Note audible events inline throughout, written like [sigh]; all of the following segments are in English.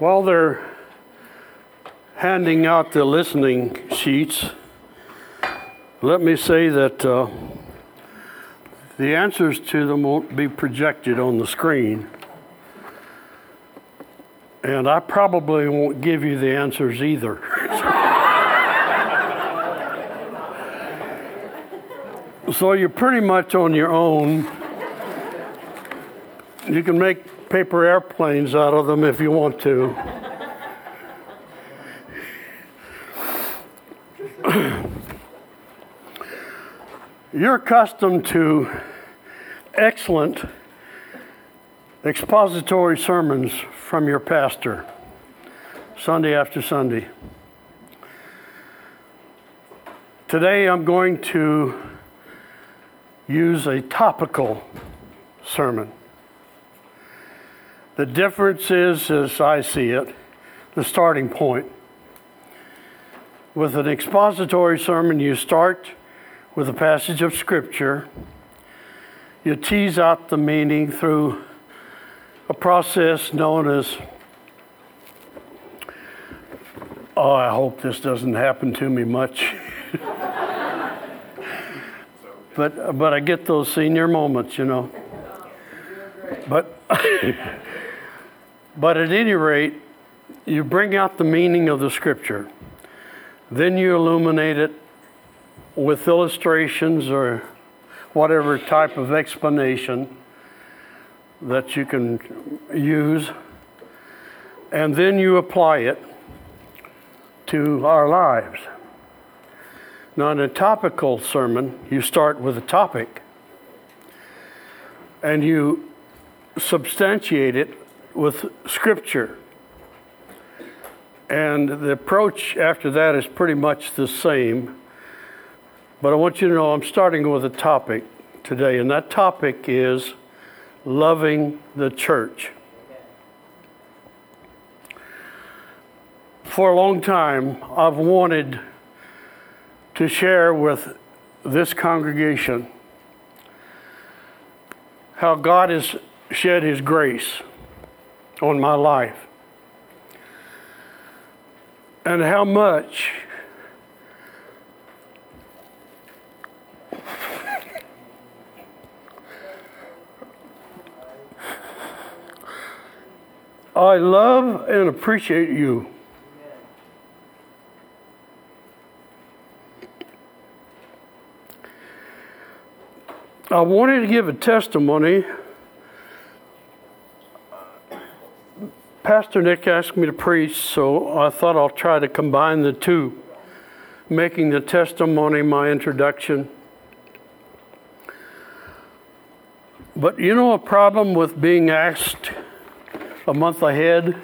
While they're handing out the listening sheets, let me say that uh, the answers to them won't be projected on the screen. And I probably won't give you the answers either. [laughs] so you're pretty much on your own. You can make paper airplanes out of them if you want to. [coughs] You're accustomed to excellent expository sermons from your pastor, Sunday after Sunday. Today I'm going to use a topical sermon. The difference is, as I see it, the starting point. With an expository sermon, you start with a passage of Scripture, you tease out the meaning through a process known as Oh, I hope this doesn't happen to me much. [laughs] but but I get those senior moments, you know. But [laughs] but at any rate, you bring out the meaning of the scripture. Then you illuminate it with illustrations or whatever type of explanation that you can use. And then you apply it to our lives. Now, in a topical sermon, you start with a topic and you substantiate it with scripture. And the approach after that is pretty much the same. But I want you to know I'm starting with a topic today, and that topic is loving the church. For a long time, I've wanted to share with this congregation how God has shed His grace on my life and how much I love and appreciate you. I wanted to give a testimony Pastor Nick asked me to preach, so I thought I'll try to combine the two, making the testimony my introduction. But you know a problem with being asked a month ahead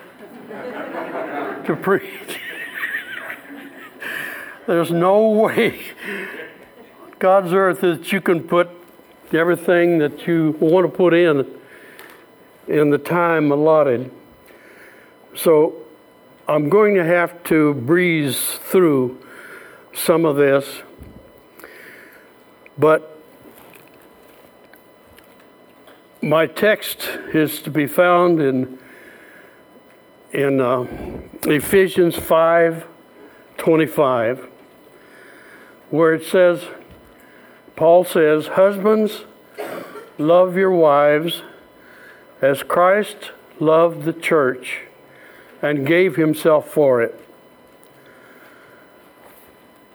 to preach? [laughs] There's no way God's earth that you can put everything that you want to put in in the time allotted. So I'm going to have to breeze through some of this, but my text is to be found in in uh, Ephesians 5 25, where it says, Paul says, Husbands, love your wives as Christ loved the church and gave himself for it.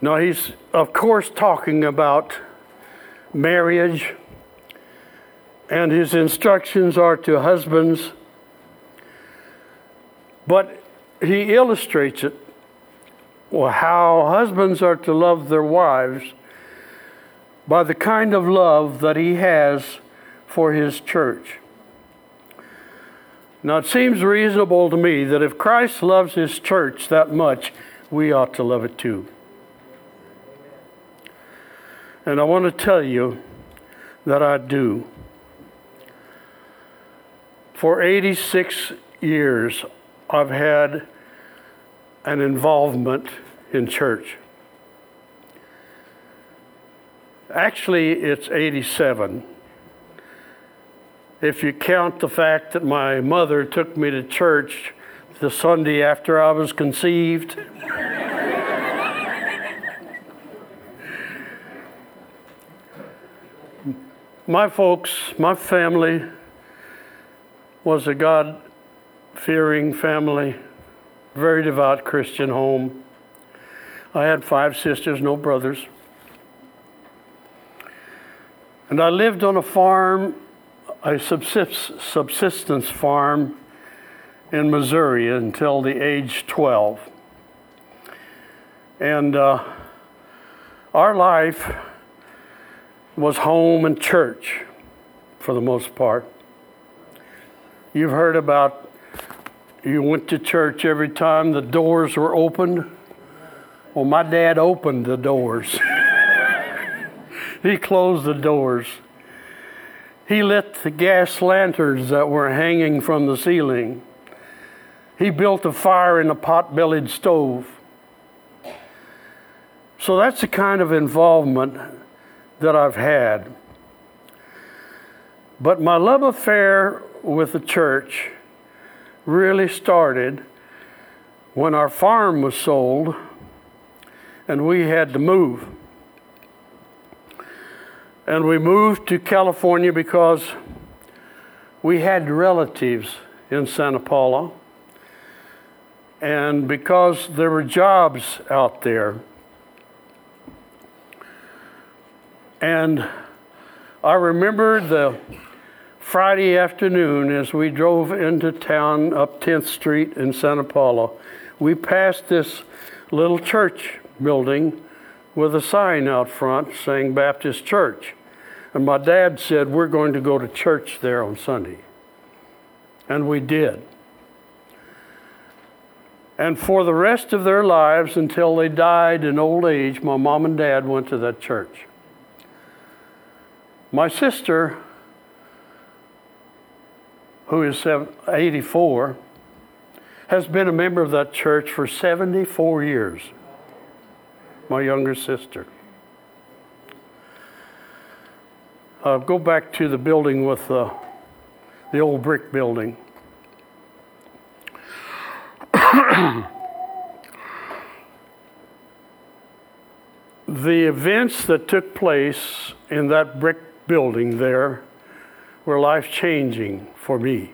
Now, he's, of course, talking about marriage, and his instructions are to husbands, but he illustrates it well, how husbands are to love their wives by the kind of love that he has for his church. Now, it seems reasonable to me that if Christ loves his church that much, we ought to love it too. And I want to tell you that I do. For 86 years, I've had an involvement in church. Actually, it's 87 if you count the fact that my mother took me to church the Sunday after I was conceived. my folks, my family was a God fearing family, very devout Christian home. I had five sisters, no brothers. And I lived on a farm, a subsistence farm in Missouri until the age 12. And uh, our life was home and church for the most part. You've heard about you went to church every time the doors were opened. Well, my dad opened the doors. [laughs] he closed the doors. He lit the gas lanterns that were hanging from the ceiling. He built a fire in a pot bellied stove. So that's the kind of involvement that I've had. But my love affair with the church really started when our farm was sold and we had to move. And we moved to California because we had relatives in Santa Paula and because there were jobs out there. And I remember the Friday afternoon as we drove into town up 10th Street in Santa Paula. We passed this little church building with a sign out front saying Baptist Church. And my dad said, We're going to go to church there on Sunday. And we did. And for the rest of their lives, until they died in old age, my mom and dad went to that church. My sister, who is 84, has been a member of that church for 74 years. My younger sister. Go back to the building with uh, the old brick building. [coughs] the events that took place in that brick building there were life changing for me.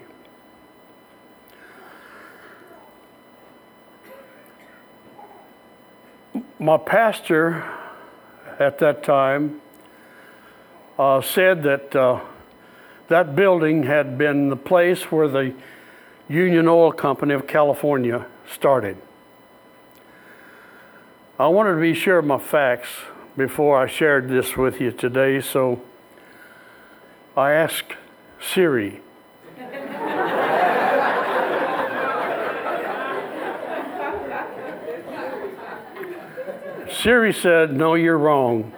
My pastor at that time uh, said that uh, that building had been the place where the Union Oil Company of California started. I wanted to be sure of my facts before I shared this with you today, so I asked Siri. Siri said, No, you're wrong.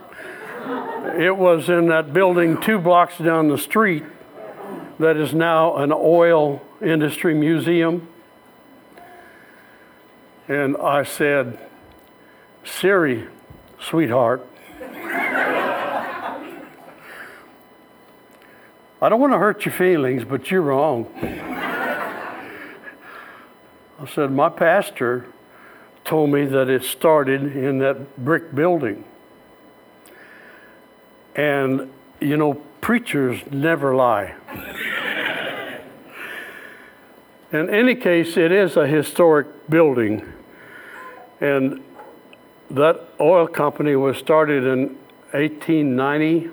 It was in that building two blocks down the street that is now an oil industry museum. And I said, Siri, sweetheart, I don't want to hurt your feelings, but you're wrong. I said, My pastor told me that it started in that brick building. And, you know, preachers never lie. [laughs] In any case, it is a historic building. And that oil company was started in 1890.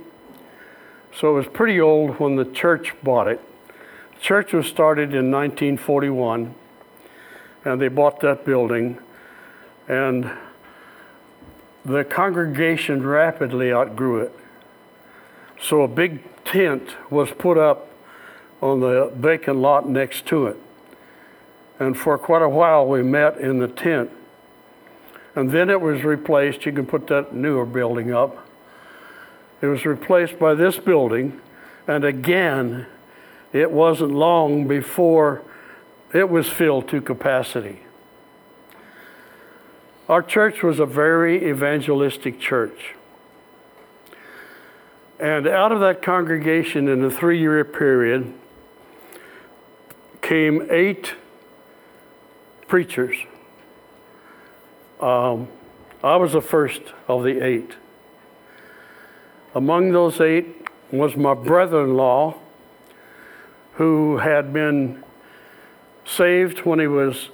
So it was pretty old when the church bought it. The church was started in 1941, and they bought that building. And the congregation rapidly outgrew it. So a big tent was put up on the vacant lot next to it. And for quite a while, we met in the tent. And then it was replaced. You can put that newer building up. It was replaced by this building. And again, it wasn't long before it was filled to capacity. Our church was a very evangelistic church. And out of that congregation in a three year period came eight preachers. Um, I was the first of the eight. Among those eight was my brother in law, who had been saved when he was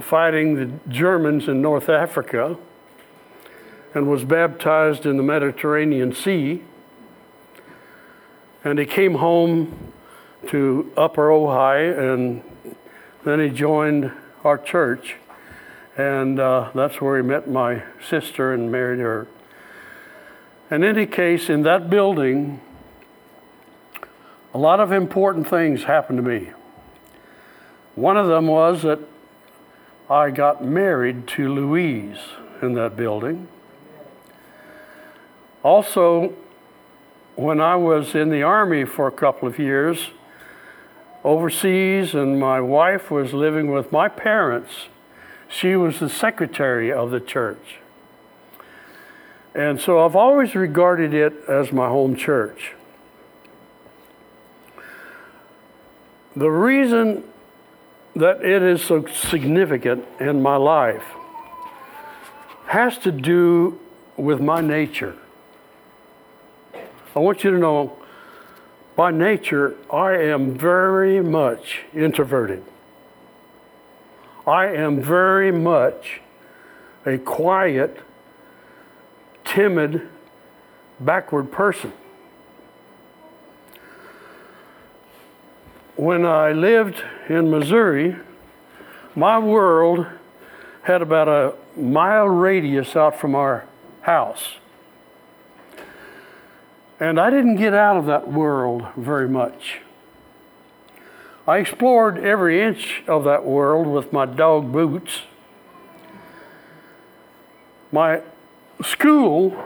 fighting the Germans in North Africa and was baptized in the Mediterranean Sea. And he came home to Upper Ojai and then he joined our church. And uh, that's where he met my sister and married her. In any case, in that building, a lot of important things happened to me. One of them was that I got married to Louise in that building. Also, when I was in the Army for a couple of years overseas, and my wife was living with my parents, she was the secretary of the church. And so I've always regarded it as my home church. The reason that it is so significant in my life has to do with my nature. I want you to know by nature, I am very much introverted. I am very much a quiet, timid, backward person. When I lived in Missouri, my world had about a mile radius out from our house. And I didn't get out of that world very much. I explored every inch of that world with my dog boots. My school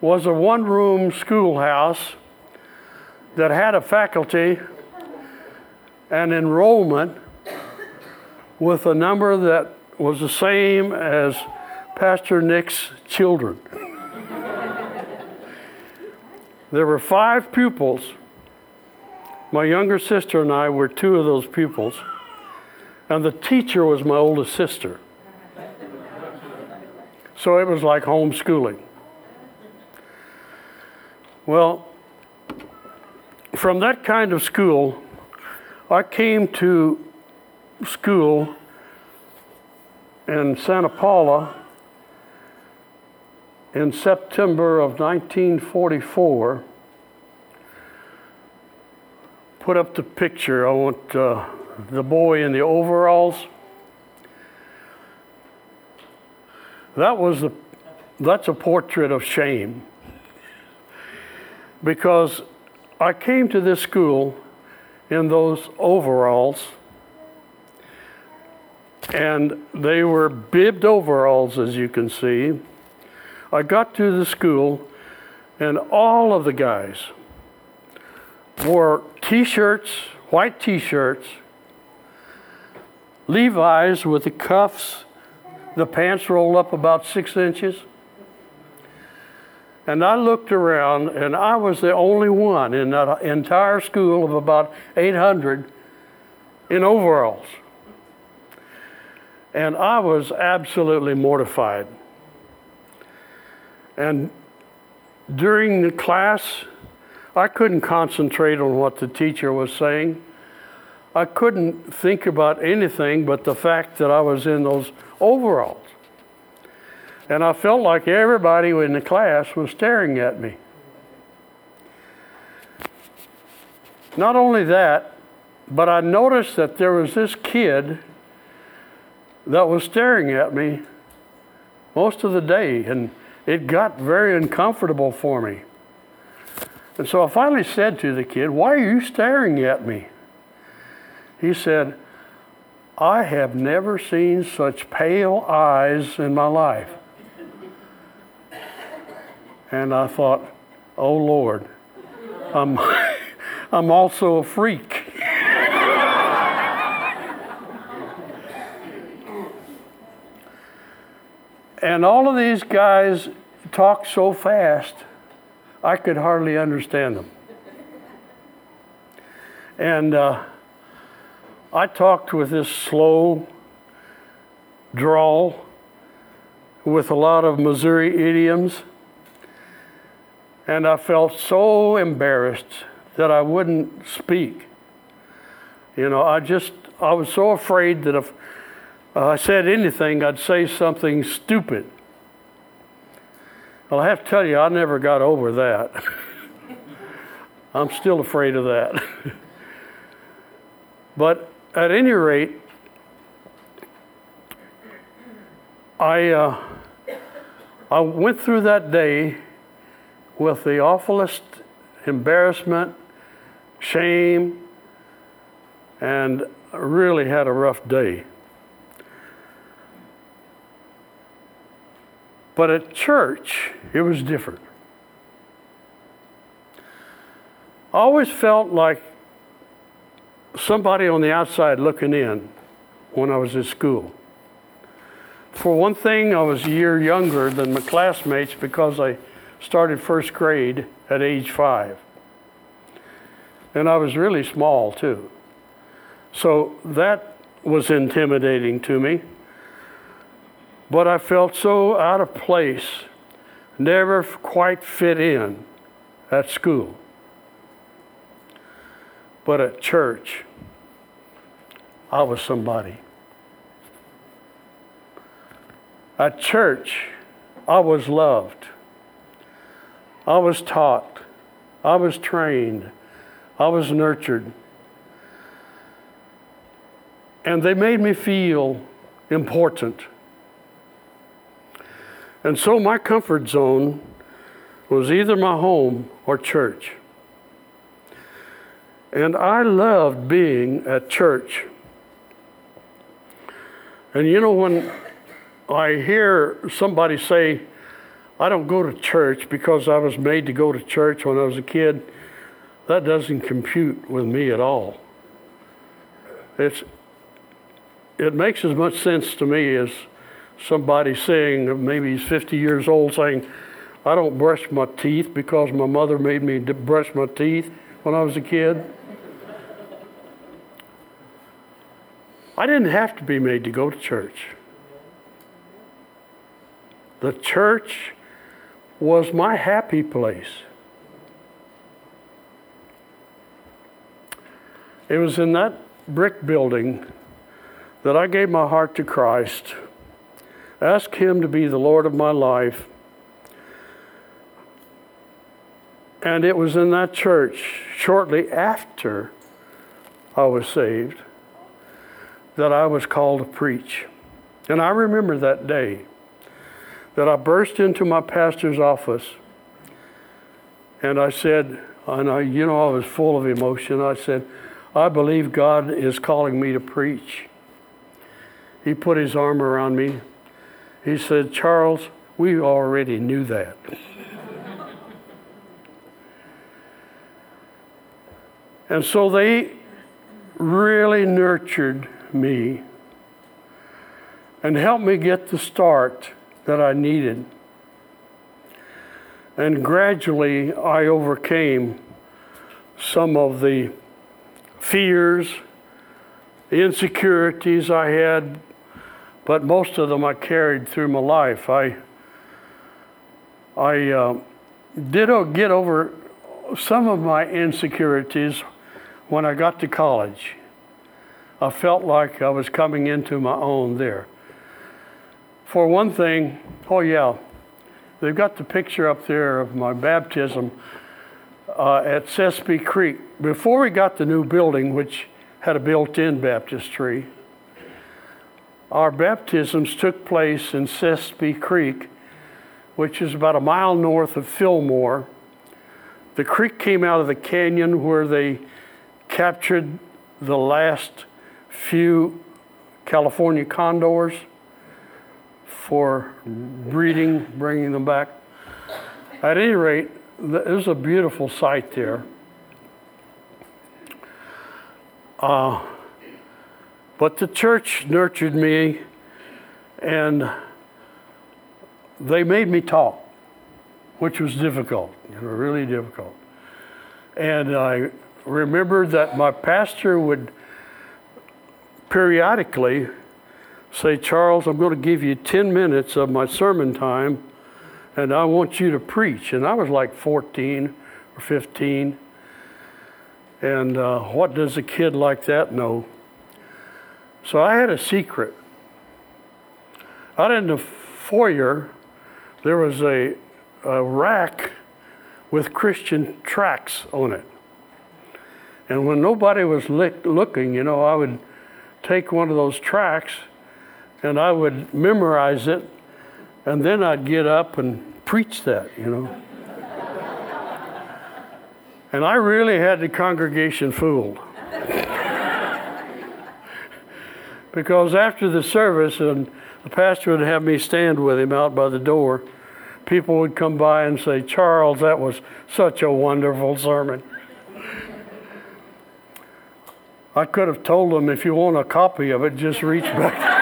was a one room schoolhouse that had a faculty an enrollment with a number that was the same as Pastor Nick's children. there were five pupils. My younger sister and I were two of those pupils, and the teacher was my oldest sister. So it was like homeschooling. Well, from that kind of school, I came to school in Santa Paula in September of 1944. Put up the picture. I want uh, the boy in the overalls. That was the, that's a portrait of shame. Because I came to this school in those overalls. And they were bibbed overalls, as you can see. I got to the school, and all of the guys wore t shirts, white t shirts, Levi's with the cuffs, the pants rolled up about six inches and I looked around, and I was the only one in that entire school of about 800 in overalls. And I was absolutely mortified. And during the class, I couldn't concentrate on what the teacher was saying. I couldn't think about anything but the fact that I was in those overalls. And I felt like everybody in the class was staring at me. Not only that, but I noticed that there was this kid that was staring at me most of the day, and it got very uncomfortable for me. And so I finally said to the kid, Why are you staring at me? He said, I have never seen such pale eyes in my life. And I thought, oh Lord, I'm, [laughs] I'm also a freak. and all of these guys talk so fast, I could hardly understand them. And uh, I talked with this slow, drawl with a lot of Missouri idioms. And I felt so embarrassed that I wouldn't speak. You know, I just, I was so afraid that if I said anything, I'd say something stupid. Well, I have to tell you, I never got over that. [laughs] I'm still afraid of that. [laughs] but at any rate, I, uh, I went through that day with the awfulest embarrassment, shame, and really had a rough day. But at church, it was different. I always felt like somebody on the outside looking in when I was at school. For one thing, I was a year younger than my classmates because I started first grade at age five. And I was really small too. So that was intimidating to me. But I felt so out of place, never quite fit in at school. But at church, I was somebody. At church, I was loved. I was taught. I was trained. I was nurtured. And they made me feel important. And so my comfort zone was either my home or church. And I loved being at church. And you know, when I hear somebody say, I don't go to church because I was made to go to church when I was a kid, that doesn't compute with me at all. It's, it makes as much sense to me as somebody saying, maybe he's 50 years old, saying, I don't brush my teeth because my mother made me brush my teeth when I was a kid. I didn't have to be made to go to church. The church was my happy place. It was in that brick building that I gave my heart to Christ, asked Him to be the Lord of my life. And it was in that church, shortly after I was saved, that I was called to preach. And I remember that day that I burst into my pastor's office and I said, and I, you know, I was full of emotion. I said, I believe God is calling me to preach. He put his arm around me. He said, Charles, we already knew that. [laughs] and so they really nurtured me and helped me get the start that I needed. And gradually I overcame some of the fears, the insecurities I had, but most of them I carried through my life. I, I uh, did get over some of my insecurities when I got to college. I felt like I was coming into my own there. For one thing, oh yeah, they've got the picture up there of my baptism uh, at Sespe Creek. Before we got the new building, which had a built in baptistry, our baptisms took place in Sespe Creek, which is about a mile north of Fillmore. The creek came out of the canyon where they captured the last few California condors for breeding, bringing them back. At any rate, there's a beautiful sight there. Uh, but the church nurtured me and they made me talk, which was difficult, you know, really difficult. And I remembered that my pastor would periodically say, Charles, I'm going to give you 10 minutes of my sermon time and I want you to preach. And I was like 14 or 15. And uh, what does a kid like that know? So I had a secret. Out in the foyer, there was a, a rack with Christian tracts on it. And when nobody was looking, you know, I would take one of those tracts and I would memorize it and then I'd get up and preach that, you know. and I really had the congregation fooled. because after the service, and the pastor would have me stand with him out by the door, people would come by and say, Charles, that was such a wonderful sermon. I could have told them if you want a copy of it, just reach back.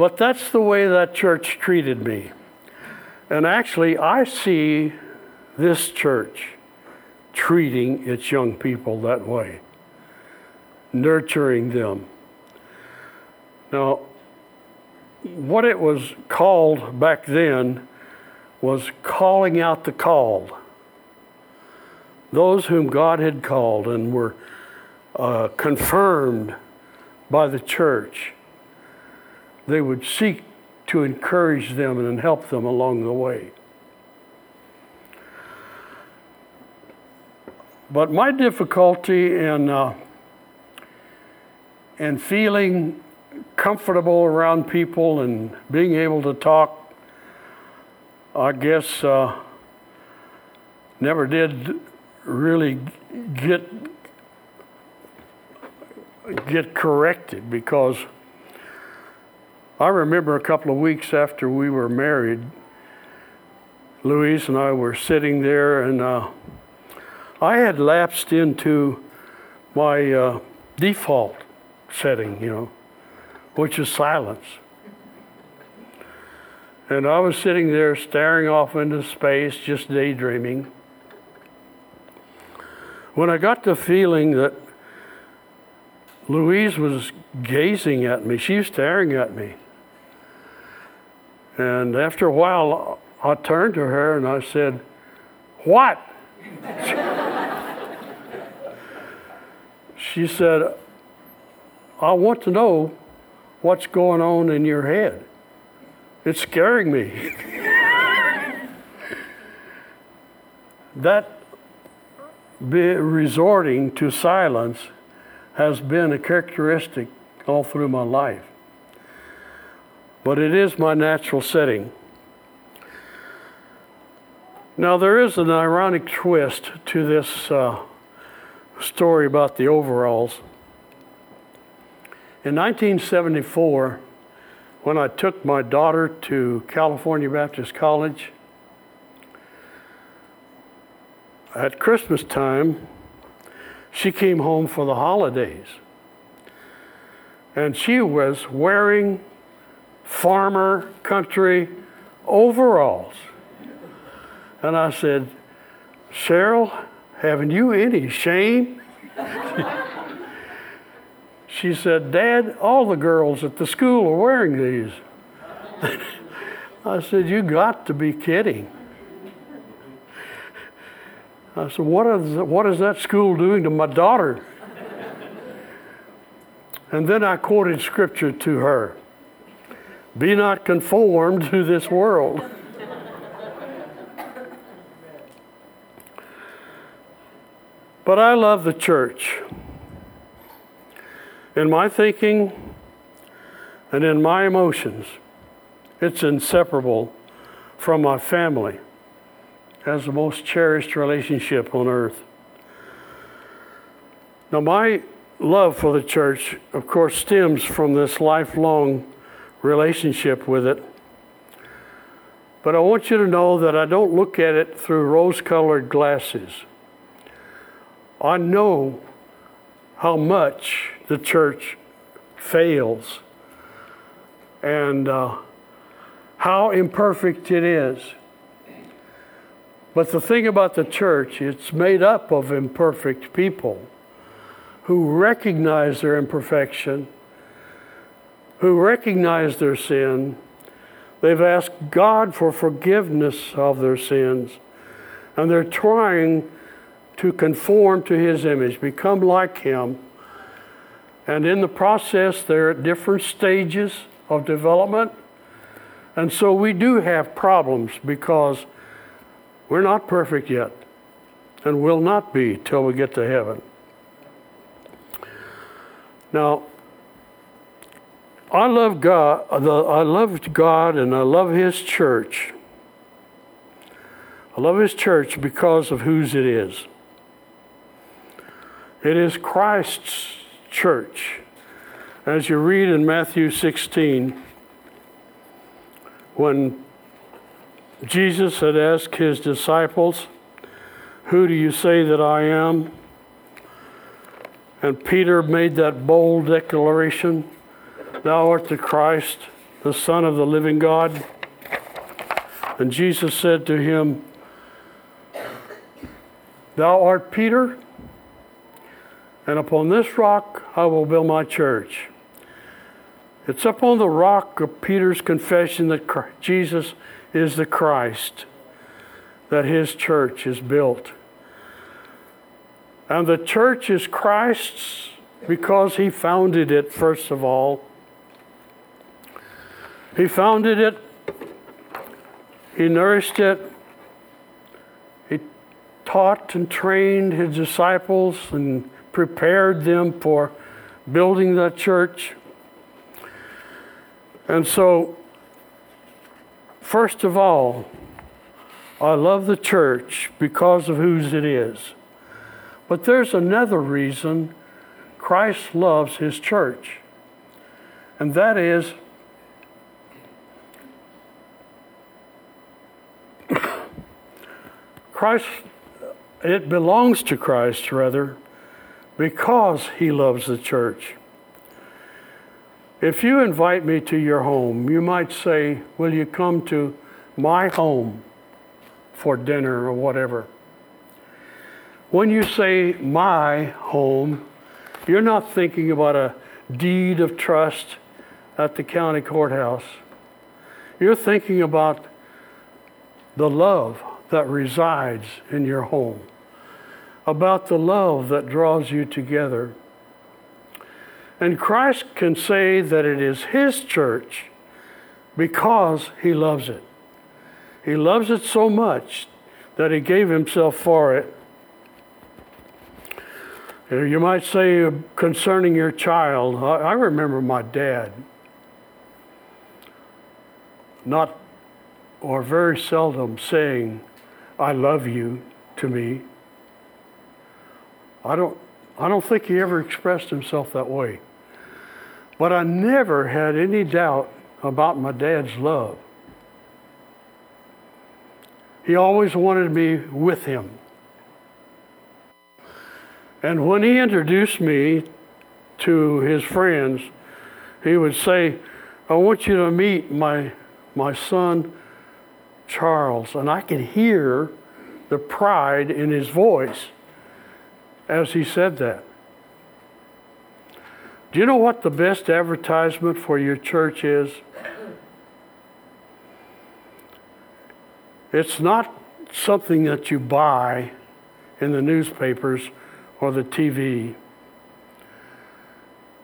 But that's the way that church treated me. And actually, I see this church treating its young people that way, nurturing them. Now, what it was called back then was calling out the called. Those whom God had called and were uh, confirmed by the church they would seek to encourage them and help them along the way. But my difficulty in, uh, in feeling comfortable around people and being able to talk, I guess, uh, never did really get get corrected because I remember a couple of weeks after we were married, Louise and I were sitting there, and uh, I had lapsed into my uh, default setting, you know, which is silence. And I was sitting there staring off into space, just daydreaming. When I got the feeling that Louise was gazing at me, she was staring at me. And after a while, I turned to her and I said, What? [laughs] she said, I want to know what's going on in your head. It's scaring me. [laughs] that resorting to silence has been a characteristic all through my life but it is my natural setting. Now, there is an ironic twist to this uh, story about the overalls. In 1974, when I took my daughter to California Baptist College, at Christmas time, she came home for the holidays. And she was wearing farmer country overalls. And I said, Cheryl, haven't you any shame? [laughs] she said, Dad, all the girls at the school are wearing these. [laughs] I said, You got to be kidding. I said, what is, what is that school doing to my daughter? And then I quoted scripture to her. Be not conformed to this world. but I love the church. In my thinking and in my emotions, it's inseparable from my family as the most cherished relationship on earth. Now, my love for the church, of course, stems from this lifelong relationship with it. But I want you to know that I don't look at it through rose colored glasses. I know how much the church fails and uh, how imperfect it is. But the thing about the church, it's made up of imperfect people who recognize their imperfection, who recognize their sin. They've asked God for forgiveness of their sins, and they're trying to conform to His image, become like Him. And in the process, they're at different stages of development. And so we do have problems because we're not perfect yet and will not be till we get to heaven. Now, I love God, I love God and I love His church. I love His church because of whose it is. It is Christ's church. As you read in Matthew 16, when Jesus had asked his disciples, Who do you say that I am? And Peter made that bold declaration Thou art the Christ, the Son of the living God. And Jesus said to him, Thou art Peter, and upon this rock I will build my church. It's upon the rock of Peter's confession that Jesus is the Christ that his church is built. And the church is Christ's because he founded it, first of all. He founded it, he nourished it, he taught and trained his disciples and prepared them for building that church. And so First of all, I love the church because of whose it is. But there's another reason Christ loves his church, and that is Christ, it belongs to Christ, rather, because he loves the church. If you invite me to your home, you might say, Will you come to my home for dinner or whatever? When you say my home, you're not thinking about a deed of trust at the county courthouse. You're thinking about the love that resides in your home, about the love that draws you together. And Christ can say that it is His church because He loves it. He loves it so much that He gave Himself for it. You might say concerning your child, I remember my dad, not or very seldom saying, I love you to me. I don't, I don't think he ever expressed himself that way. But I never had any doubt about my dad's love. He always wanted me with him. And when he introduced me to his friends, he would say, I want you to meet my, my son, Charles. And I could hear the pride in his voice as he said that. Do you know what the best advertisement for your church is? It's not something that you buy in the newspapers or the TV.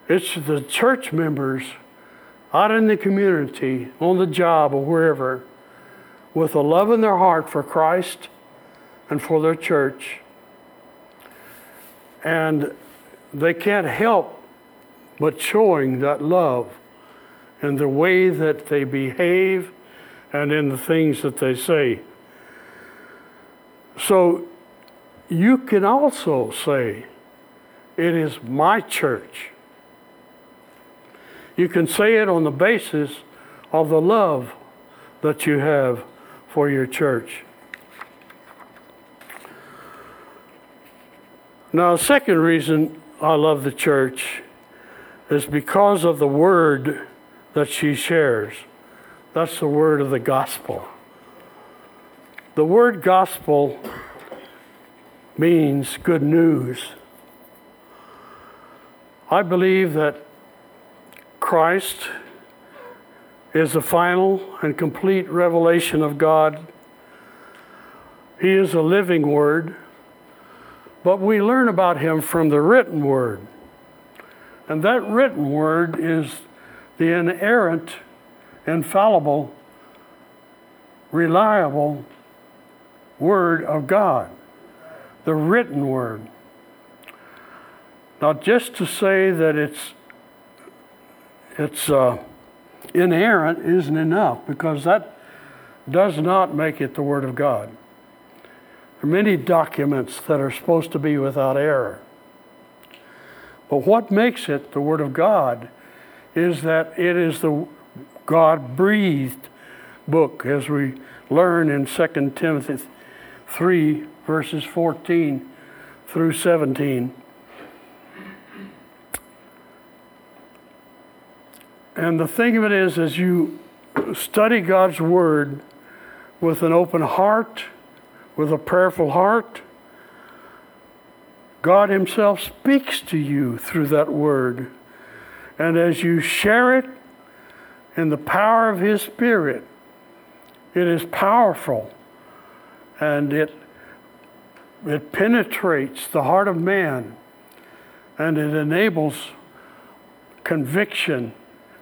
It's the church members out in the community, on the job, or wherever, with a love in their heart for Christ and for their church. And they can't help but showing that love in the way that they behave and in the things that they say. So you can also say, It is my church. You can say it on the basis of the love that you have for your church. Now, second reason I love the church is because of the word that she shares. That's the word of the gospel. The word gospel means good news. I believe that Christ is the final and complete revelation of God. He is a living word, but we learn about him from the written word. And that written word is the inerrant, infallible, reliable word of God, the written word. Now, just to say that it's it's uh, inerrant isn't enough because that does not make it the Word of God. There are many documents that are supposed to be without error. But what makes it the Word of God is that it is the God breathed book, as we learn in 2 Timothy 3, verses 14 through 17. And the thing of it is, as you study God's Word with an open heart, with a prayerful heart, God Himself speaks to you through that Word. And as you share it in the power of His Spirit, it is powerful and it, it penetrates the heart of man and it enables conviction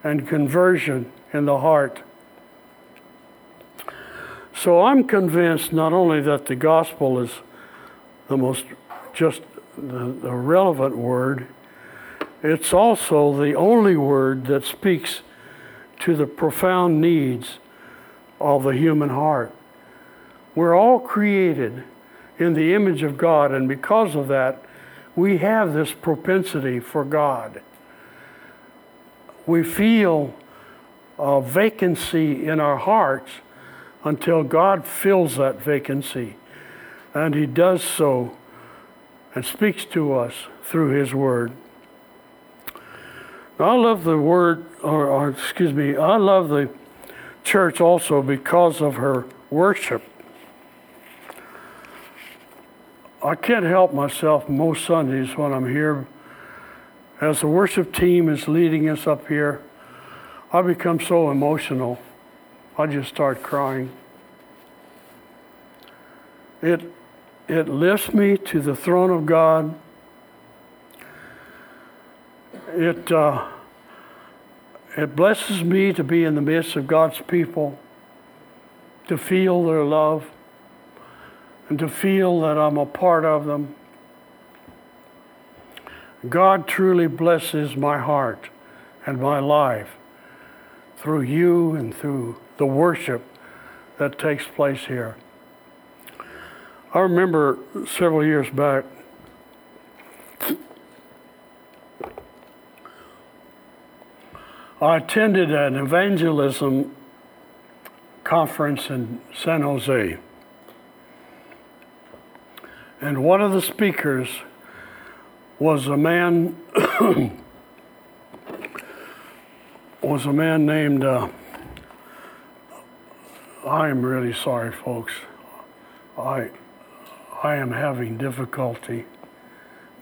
and conversion in the heart. So I'm convinced not only that the gospel is the most just the, the relevant word, it's also the only word that speaks to the profound needs of the human heart. We're all created in the image of God, and because of that, we have this propensity for God we feel a vacancy in our hearts until God fills that vacancy. And He does so and speaks to us through His Word. I love the Word, or, or excuse me, I love the church also because of her worship. I can't help myself most Sundays when I'm here as the worship team is leading us up here, I become so emotional. I just start crying. It, it lifts me to the throne of God. It, uh, it blesses me to be in the midst of God's people, to feel their love, and to feel that I'm a part of them. God truly blesses my heart and my life through you and through the worship that takes place here. I remember several years back, I attended an evangelism conference in San Jose. And one of the speakers was a man [coughs] was a man named uh, I am really sorry folks. I I am having difficulty.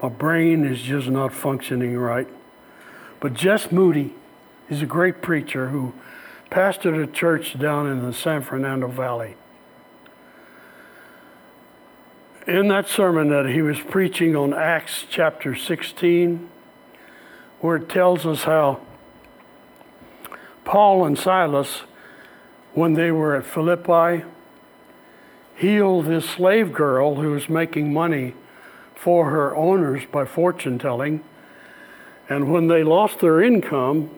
My brain is just not functioning right. But Jess Moody is a great preacher who pastored a church down in the San Fernando Valley in that sermon that he was preaching on Acts chapter 16, where it tells us how Paul and Silas, when they were at Philippi, healed this slave girl who was making money for her owners by fortune telling. And when they lost their income,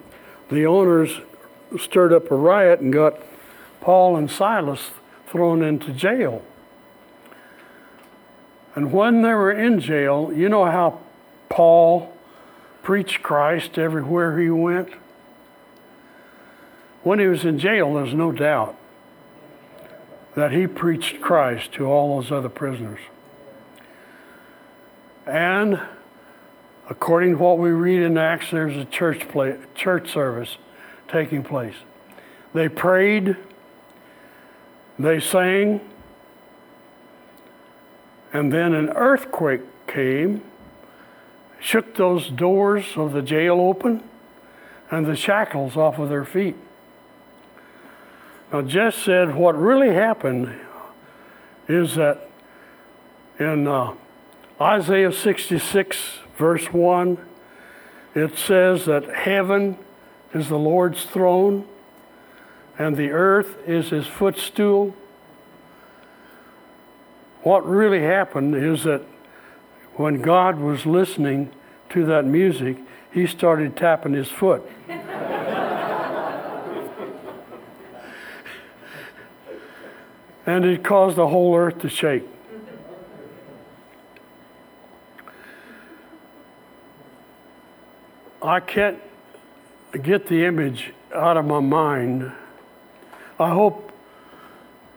the owners stirred up a riot and got Paul and Silas thrown into jail. And when they were in jail, you know how Paul preached Christ everywhere he went? When he was in jail, there's no doubt that he preached Christ to all those other prisoners. And according to what we read in Acts, there's a church, play, church service taking place. They prayed, they sang, And then an earthquake came, shook those doors of the jail open, and the shackles off of their feet. Now, Jess said what really happened is that in uh, Isaiah 66, verse 1, it says that heaven is the Lord's throne and the earth is his footstool. What really happened is that when God was listening to that music, he started tapping his foot. [laughs] and it caused the whole earth to shake. I can't get the image out of my mind. I hope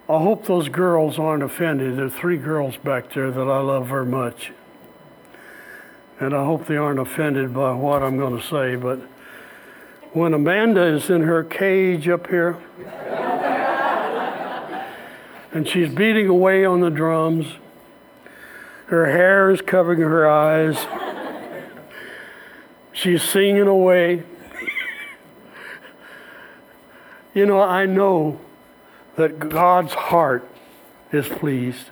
I hope those girls aren't offended. There are three girls back there that I love very much. And I hope they aren't offended by what I'm going to say, but when Amanda is in her cage up here and she's beating away on the drums, her hair is covering her eyes, she's singing away. You know, I know that God's heart is pleased.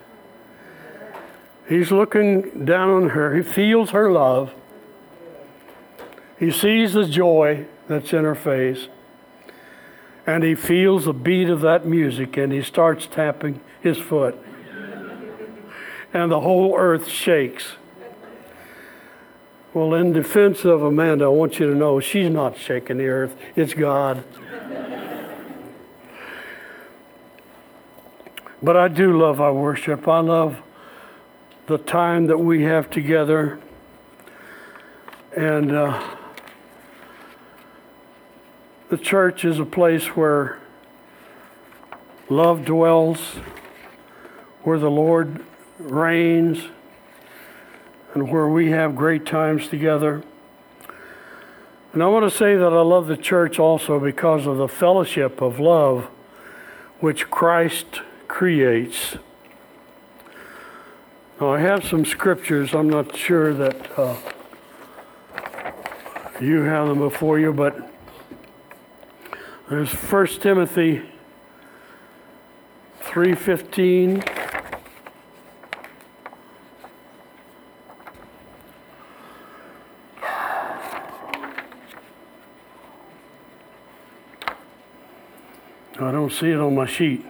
He's looking down on her. He feels her love. He sees the joy that's in her face. And he feels the beat of that music and he starts tapping his foot. And the whole earth shakes. Well, in defense of Amanda, I want you to know she's not shaking the earth, it's God. But I do love our worship. I love the time that we have together. And uh, the church is a place where love dwells, where the Lord reigns, and where we have great times together. And I want to say that I love the church also because of the fellowship of love which Christ creates. Now, I have some scriptures. I'm not sure that uh, you have them before you, but there's 1 Timothy 3:15. I don't see it on my sheet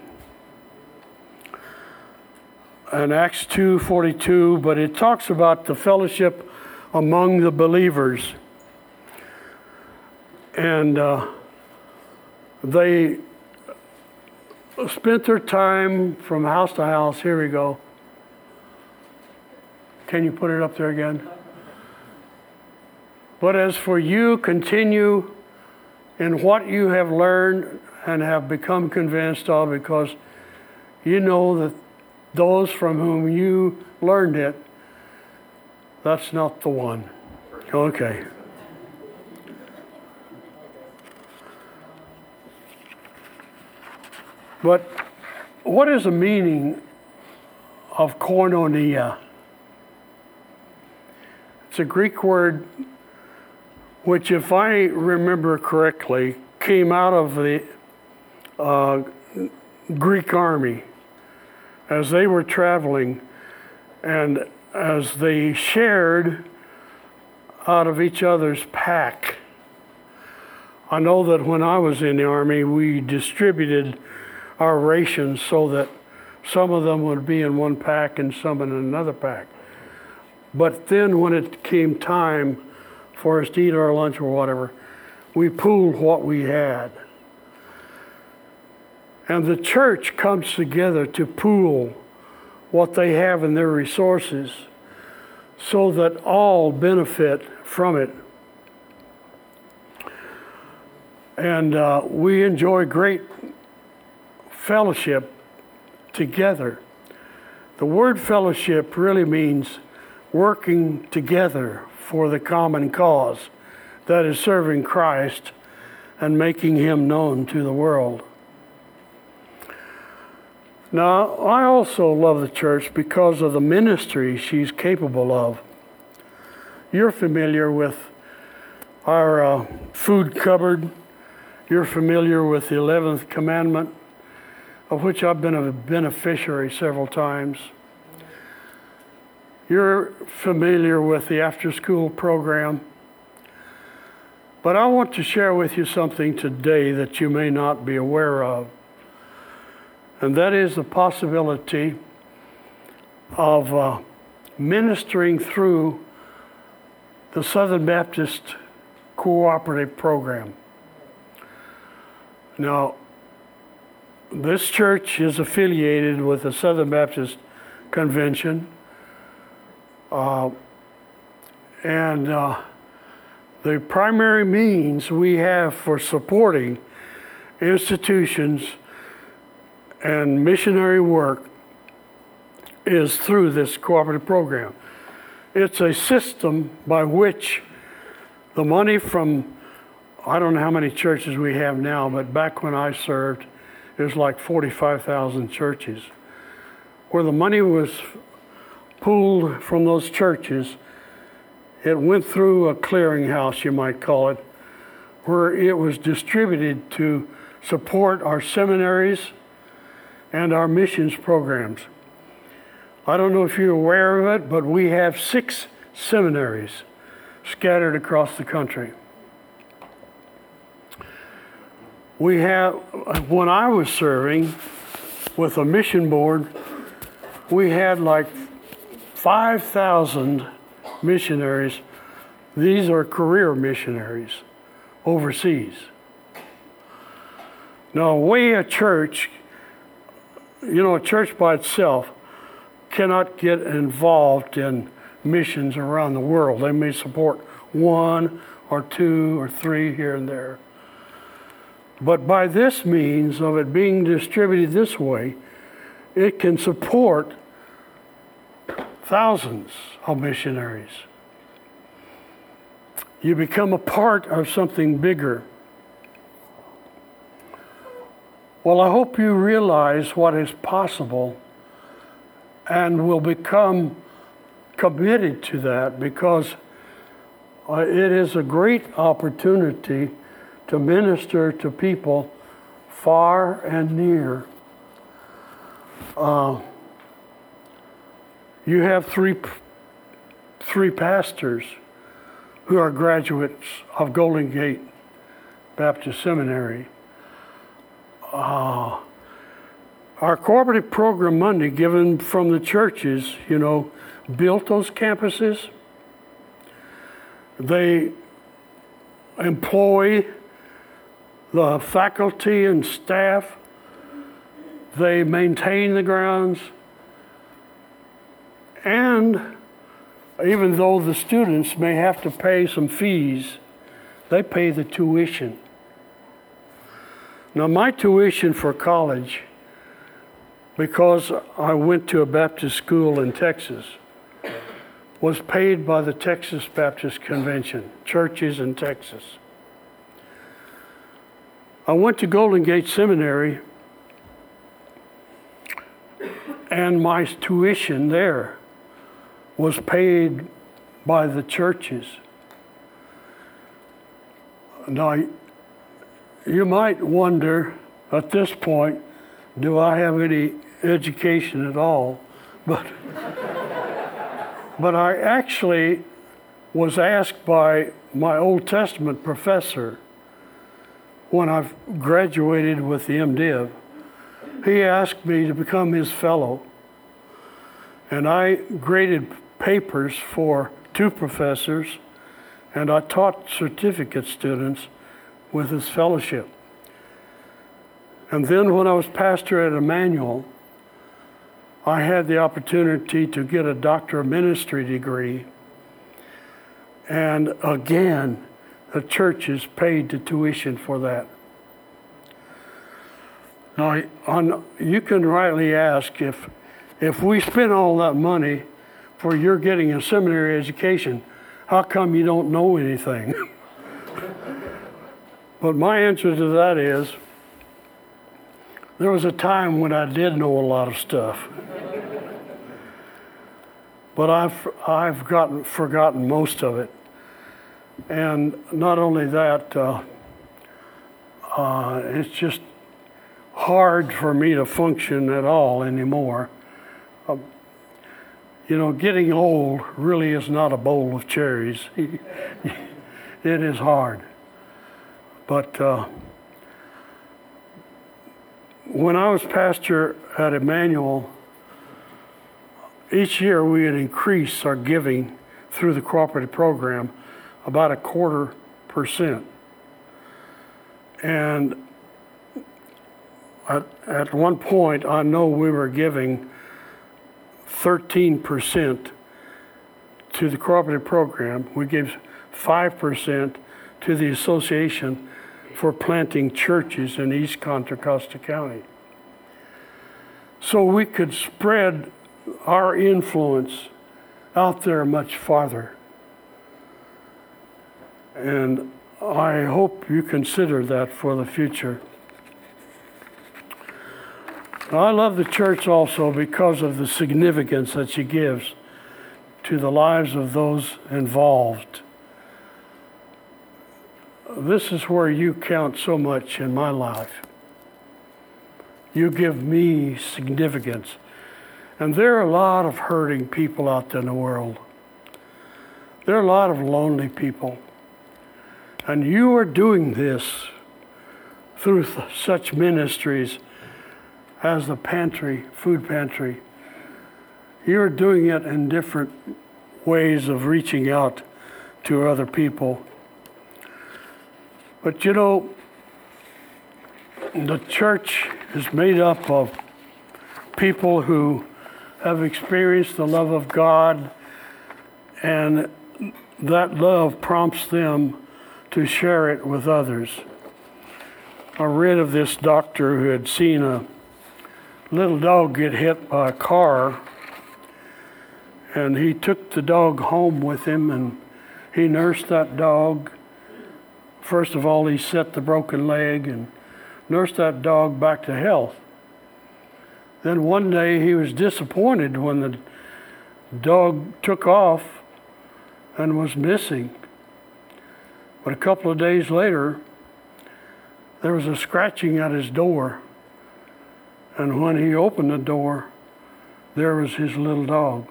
in Acts 2:42, but it talks about the fellowship among the believers, and uh, they spent their time from house to house. Here we go. Can you put it up there again? But as for you, continue in what you have learned and have become convinced of, because you know that those from whom you learned it, that's not the one. Okay. But what is the meaning of koinonia? It's a Greek word which, if I remember correctly, came out of the uh, Greek army as they were traveling and as they shared out of each other's pack. I know that when I was in the Army, we distributed our rations so that some of them would be in one pack and some in another pack. But then when it came time for us to eat our lunch or whatever, we pooled what we had. And the church comes together to pool what they have in their resources so that all benefit from it. And uh, we enjoy great fellowship together. The word fellowship really means working together for the common cause that is serving Christ and making him known to the world. Now, I also love the church because of the ministry she's capable of. You're familiar with our uh, food cupboard. You're familiar with the 11th commandment, of which I've been a beneficiary several times. You're familiar with the after school program. But I want to share with you something today that you may not be aware of. And that is the possibility of uh, ministering through the Southern Baptist Cooperative Program. Now, this church is affiliated with the Southern Baptist Convention. Uh, and uh, the primary means we have for supporting institutions and missionary work is through this cooperative program. It's a system by which the money from, I don't know how many churches we have now, but back when I served, it was like 45,000 churches, where the money was pooled from those churches. It went through a clearinghouse, you might call it, where it was distributed to support our seminaries and our missions programs. I don't know if you're aware of it, but we have six seminaries scattered across the country. We have, when I was serving with a mission board, we had like 5,000 missionaries. These are career missionaries overseas. Now, we, a church, you know, a church by itself cannot get involved in missions around the world. They may support one or two or three here and there. But by this means of it being distributed this way, it can support thousands of missionaries. You become a part of something bigger. Well, I hope you realize what is possible and will become committed to that because uh, it is a great opportunity to minister to people far and near. Uh, you have three, three pastors who are graduates of Golden Gate Baptist Seminary. Uh, our cooperative program money given from the churches, you know, built those campuses. They employ the faculty and staff. They maintain the grounds. And even though the students may have to pay some fees, they pay the tuition. Now, my tuition for college, because I went to a Baptist school in Texas, was paid by the Texas Baptist Convention, churches in Texas. I went to Golden Gate Seminary, and my tuition there was paid by the churches. Now, you might wonder at this point, do I have any education at all? But [laughs] but I actually was asked by my Old Testament professor when I graduated with the MDiv. He asked me to become his fellow. And I graded papers for two professors, and I taught certificate students with his fellowship. And then when I was pastor at Emmanuel, I had the opportunity to get a doctor of ministry degree. And again, the churches paid the tuition for that. Now, on, you can rightly ask if, if we spend all that money for your getting a seminary education, how come you don't know anything? [laughs] but my answer to that is There was a time when I did know a lot of stuff. but I've, I've gotten, forgotten most of it. And not only that, uh, uh, it's just hard for me to function at all anymore. Uh, you know, getting old really is not a bowl of cherries. [laughs] it is hard. But uh, when I was pastor at Emmanuel, each year we would increase our giving through the cooperative program about a quarter percent. And at, at one point, I know we were giving 13% to the cooperative program. We gave 5% to the association for planting churches in East Contra Costa County. So we could spread our influence out there much farther. And I hope you consider that for the future. I love the church also because of the significance that she gives to the lives of those involved this is where you count so much in my life. You give me significance. And there are a lot of hurting people out there in the world. There are a lot of lonely people. And you are doing this through th- such ministries as the pantry, food pantry. You're doing it in different ways of reaching out to other people. But you know, the church is made up of people who have experienced the love of God, and that love prompts them to share it with others. I read of this doctor who had seen a little dog get hit by a car, and he took the dog home with him and he nursed that dog First of all, he set the broken leg and nursed that dog back to health. Then one day he was disappointed when the dog took off and was missing. But a couple of days later, there was a scratching at his door. And when he opened the door, there was his little dog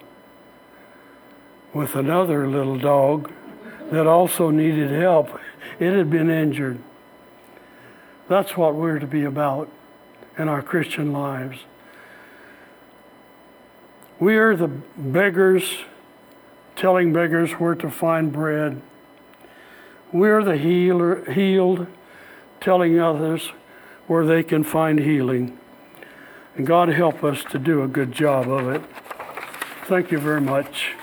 with another little dog that also needed help. It had been injured. That's what we're to be about in our Christian lives. We are the beggars telling beggars where to find bread. We're the healer, healed telling others where they can find healing. And God help us to do a good job of it. Thank you very much.